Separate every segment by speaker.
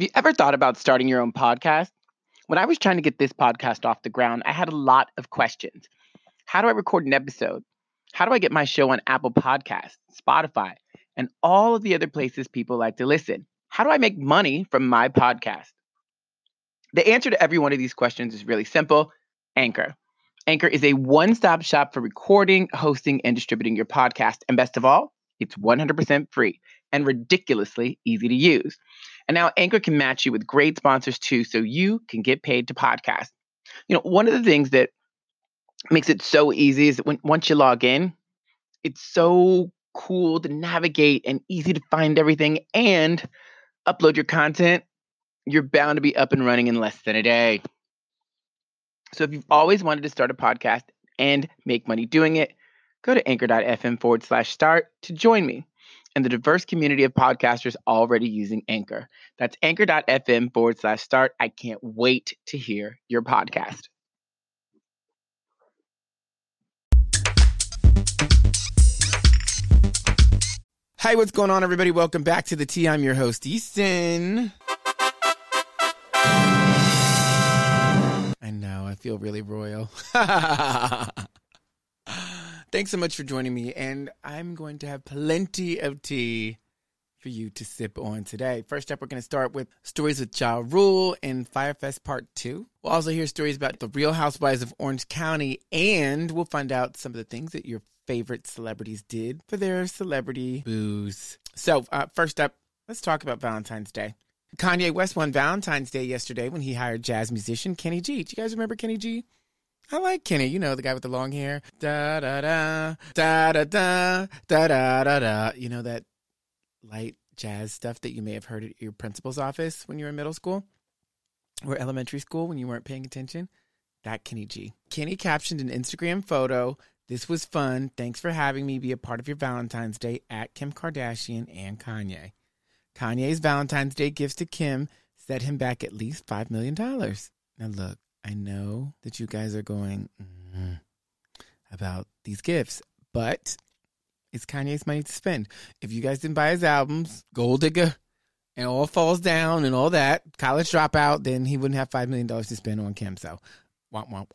Speaker 1: Have you ever thought about starting your own podcast? When I was trying to get this podcast off the ground, I had a lot of questions. How do I record an episode? How do I get my show on Apple Podcasts, Spotify, and all of the other places people like to listen? How do I make money from my podcast? The answer to every one of these questions is really simple Anchor. Anchor is a one stop shop for recording, hosting, and distributing your podcast. And best of all, it's 100% free and ridiculously easy to use. And now Anchor can match you with great sponsors too, so you can get paid to podcast. You know, one of the things that makes it so easy is that when once you log in, it's so cool to navigate and easy to find everything and upload your content. You're bound to be up and running in less than a day. So if you've always wanted to start a podcast and make money doing it, go to anchor.fm forward slash start to join me and the diverse community of podcasters already using Anchor. That's anchor.fm forward slash start. I can't wait to hear your podcast. Hi, what's going on, everybody? Welcome back to the T. I'm your host, Easton. I know, I feel really royal. Thanks so much for joining me, and I'm going to have plenty of tea for you to sip on today. First up, we're going to start with stories with Ja Rule in Fyrefest Part 2. We'll also hear stories about the Real Housewives of Orange County, and we'll find out some of the things that your favorite celebrities did for their celebrity booze. So, uh, first up, let's talk about Valentine's Day. Kanye West won Valentine's Day yesterday when he hired jazz musician Kenny G. Do you guys remember Kenny G? I like Kenny. You know, the guy with the long hair. Da da da da da da da da da da. You know that light jazz stuff that you may have heard at your principal's office when you were in middle school or elementary school when you weren't paying attention? That Kenny G. Kenny captioned an Instagram photo. This was fun. Thanks for having me be a part of your Valentine's Day at Kim Kardashian and Kanye. Kanye's Valentine's Day gifts to Kim set him back at least $5 million. Now, look, I know that you guys are going mm, about these gifts, but it's Kanye's money to spend. If you guys didn't buy his albums, Gold Digger, and All Falls Down, and all that, College Dropout, then he wouldn't have $5 million to spend on Kim. So, womp, womp,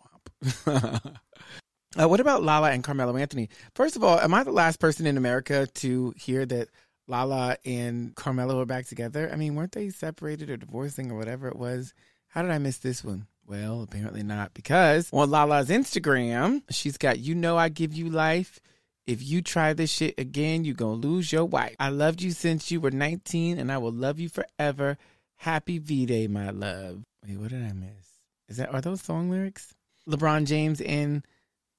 Speaker 1: womp. uh, what about Lala and Carmelo Anthony? First of all, am I the last person in America to hear that Lala and Carmelo are back together? I mean, weren't they separated or divorcing or whatever it was? How did I miss this one? Well, apparently not, because on Lala's Instagram, she's got, you know, I give you life. If you try this shit again, you're going to lose your wife. I loved you since you were 19, and I will love you forever. Happy V Day, my love. Wait, what did I miss? Is that, are those song lyrics? LeBron James and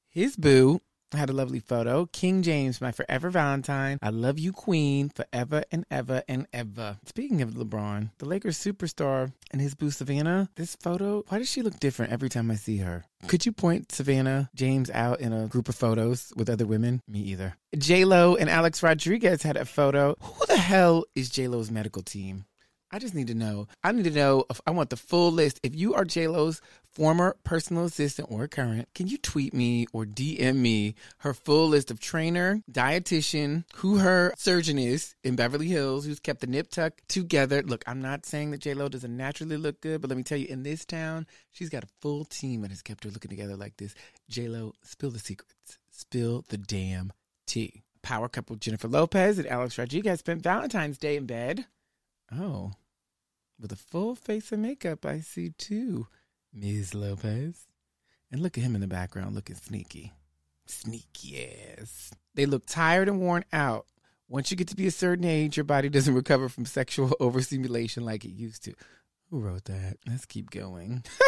Speaker 1: his boo had a lovely photo. King James, my forever Valentine. I love you, Queen, forever and ever and ever. Speaking of LeBron, the Lakers superstar and his boo Savannah, this photo, why does she look different every time I see her? Could you point Savannah James out in a group of photos with other women? Me either. J Lo and Alex Rodriguez had a photo. Who the hell is J Lo's medical team? I just need to know. I need to know if I want the full list. If you are JLo's former personal assistant or current, can you tweet me or DM me her full list of trainer, dietitian, who her surgeon is in Beverly Hills, who's kept the nip tuck together. Look, I'm not saying that JLo doesn't naturally look good, but let me tell you, in this town, she's got a full team that has kept her looking together like this. JLo, spill the secrets. Spill the damn tea. Power couple Jennifer Lopez and Alex Rodriguez spent Valentine's Day in bed. Oh, with a full face of makeup, I see too, Ms. Lopez. And look at him in the background looking sneaky. Sneaky ass. They look tired and worn out. Once you get to be a certain age, your body doesn't recover from sexual overstimulation like it used to. Who wrote that? Let's keep going.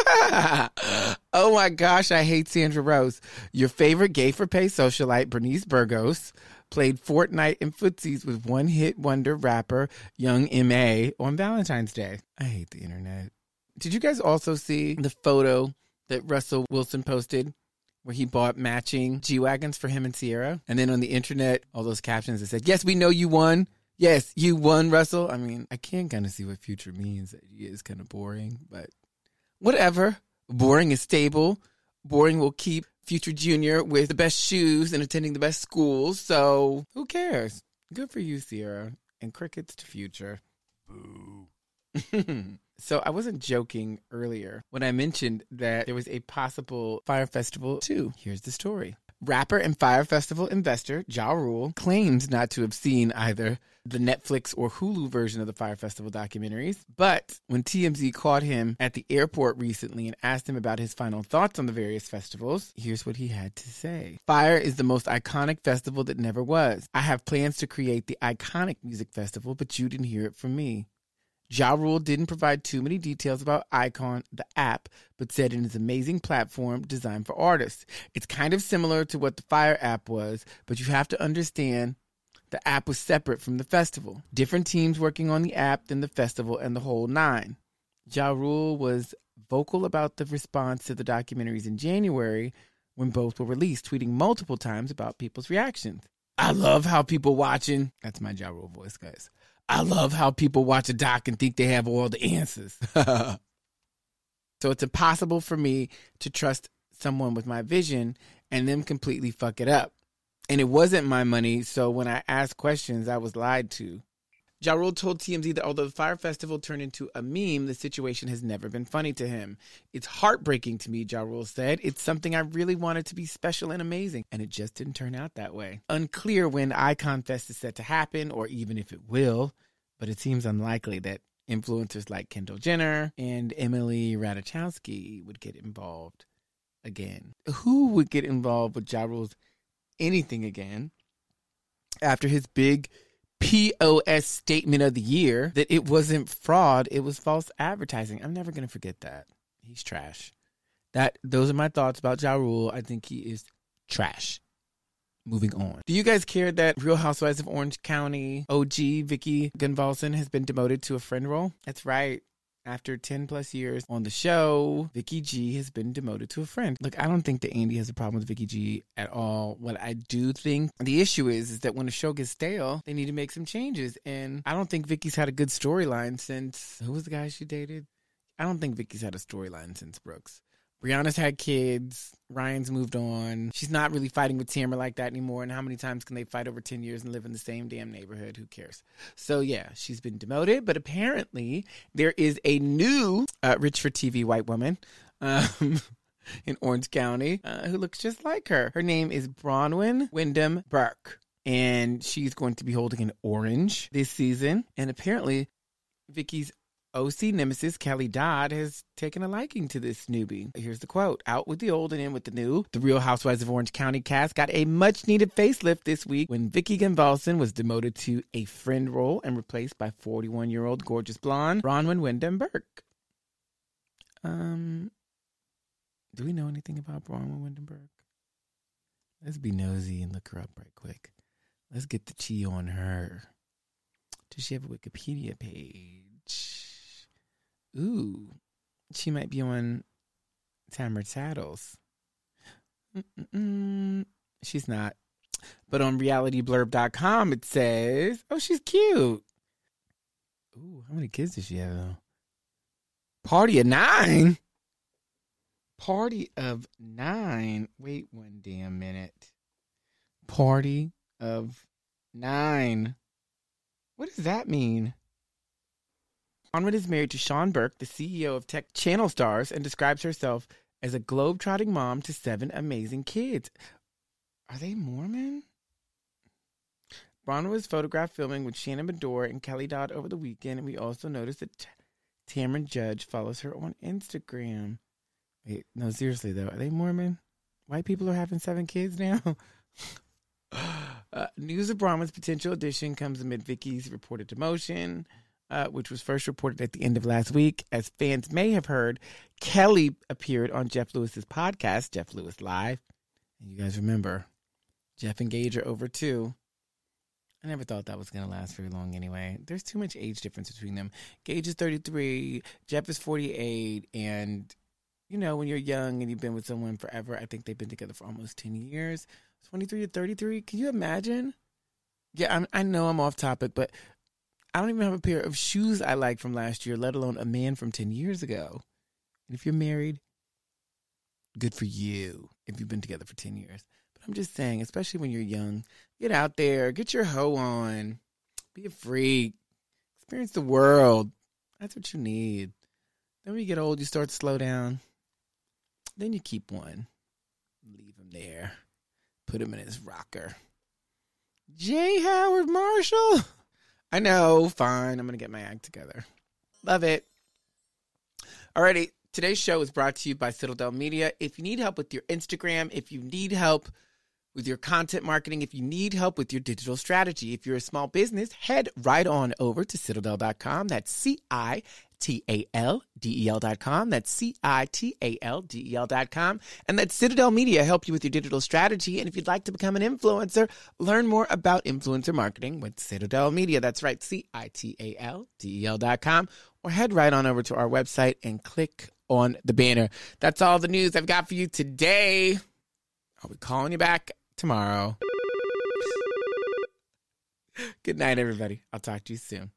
Speaker 1: oh my gosh, I hate Sandra Rose. Your favorite gay for pay socialite, Bernice Burgos, played Fortnite and footsies with one hit wonder rapper Young M.A. on Valentine's Day. I hate the internet. Did you guys also see the photo that Russell Wilson posted where he bought matching G Wagons for him and Ciara? And then on the internet, all those captions that said, Yes, we know you won. Yes, you won, Russell. I mean, I can kind of see what future means. It is kind of boring, but whatever. Boring is stable. Boring will keep Future Junior with the best shoes and attending the best schools. So who cares? Good for you, Ciara. And crickets to Future. Boo. so I wasn't joking earlier when I mentioned that there was a possible Fyre Festival too. Here's the story. Rapper and Fyre Festival investor Ja Rule claims not to have seen either the Netflix or Hulu version of the Fyre Festival documentaries. But when TMZ caught him at the airport recently and asked him about his final thoughts on the various festivals, here's what he had to say Fyre is the most iconic festival that never was. I have plans to create the iconic music festival, but you didn't hear it from me. Ja Rule didn't provide too many details about Icon, the app, but said it is an amazing platform designed for artists. It's kind of similar to what the Fyre app was, but you have to understand the app was separate from the festival. Different teams working on the app than the festival and the whole nine. Ja Rule was vocal about the response to the documentaries in January when both were released, tweeting multiple times about people's reactions. I love how people watching. That's my Ja Rule voice, guys. I love how people watch a doc and think they have all the answers. so it's impossible for me to trust someone with my vision and them completely fuck it up. And it wasn't my money, so when I asked questions, I was lied to. Ja Rule told TMZ that although the Fyre Festival turned into a meme, the situation has never been funny to him. It's heartbreaking to me, Ja Rule said. It's something I really wanted to be special and amazing, and it just didn't turn out that way. Unclear when Icon Fest is set to happen, or even if it will, but it seems unlikely that influencers like Kendall Jenner and Emily Ratajkowski would get involved again. Who would get involved with Ja Rule's anything again after his big POS statement of the year that it wasn't fraud, it was false advertising. I'm never going to forget that. He's trash. That those are my thoughts about Ja Rule. I think he is trash. Moving on. Do you guys care that Real Housewives of Orange County OG Vicki Gunvalson has been demoted to a friend role? That's right. After 10 plus years on the show, Vicki G has been demoted to a friend. Look, I don't think that Andy has a problem with Vicki G at all. What I do think the issue is, is that when a show gets stale, they need to make some changes. And I don't think Vicki's had a good storyline since who was the guy she dated? I don't think Vicki's had a storyline since Brooks. Brianna's had kids. Ryan's moved on. She's not really fighting with Tamra like that anymore. And how many times can they fight over 10 years and live in the same damn neighborhood? Who cares? So, yeah, she's been demoted. But apparently, there is a new uh, rich for TV white woman. Um, in Orange County, uh, who looks just like her. Her name is Braunwyn Windham-Burke, and she's going to be holding an orange this season. And apparently, Vicki's OC nemesis Kelly Dodd has taken a liking to this newbie. Here's the quote Out with the old and in with the new. The Real Housewives of Orange County cast got a much needed facelift this week when Vicki Gunvalson was demoted to a friend role and replaced by 41 year old gorgeous blonde Braunwyn Windham-Burke. Um, do we know anything about Braunwyn Windham-Burke? Let's be nosy and look her up right quick. Let's get the tea on her. Does she have a Wikipedia page? Ooh, she might be on Tamra Tattles. Mm-mm-mm. She's not. But on realityblurb.com, it says, oh, she's cute. Ooh, how many kids does she have, though? Party of nine? Party of nine. Wait one damn minute. Party of nine. What does that mean? Braunwyn is married to Sean Burke, the CEO of Tech Channel Stars, and describes herself as a globe-trotting mom to seven amazing kids. Are they Mormon? Braunwyn was photographed filming with Shannon Beador and Kelly Dodd over the weekend, and we also noticed that T- Tamra Judge follows her on Instagram. Wait, no, seriously though, are they Mormon? White people are having seven kids now. uh, news of Braunwyn's potential addition comes amid Vicki's reported demotion uh, which was first reported at the end of last week. As fans may have heard, Kelly appeared on Jeff Lewis's podcast, Jeff Lewis Live. And you guys remember, Jeff and Gage are over too. I never thought that was going to last very long anyway. There's too much age difference between them. Gage is 33, Jeff is 48, and you know, when you're young and you've been with someone forever, I think they've been together for almost 10 years. 23 to 33, can you imagine? Yeah, I'm, i know I'm off topic, but I don't even have a pair of shoes I like from last year, let alone a man from 10 years ago. And if you're married, good for you if you've been together for 10 years. But I'm just saying, especially when you're young, get out there, get your hoe on, be a freak, experience the world. That's what you need. Then when you get old, you start to slow down. Then you keep one, leave him there, put him in his rocker. J. Howard Marshall. I know. Fine. I'm going to get my act together. Love it. Alrighty. Today's show is brought to you by Citadel Media. If you need help with your Instagram, if you need help with your content marketing, if you need help with your digital strategy, if you're a small business, head right on over to citadel.com. That's C I T A L D E L dot com. That's C I T A L D E L dot com. And that Citadel Media help you with your digital strategy. And if you'd like to become an influencer, learn more about influencer marketing with Citadel Media. That's right, C I T A L D E L dot com. Or head right on over to our website and click on the banner. That's all the news I've got for you today. I'll be calling you back tomorrow. Good night, everybody. I'll talk to you soon.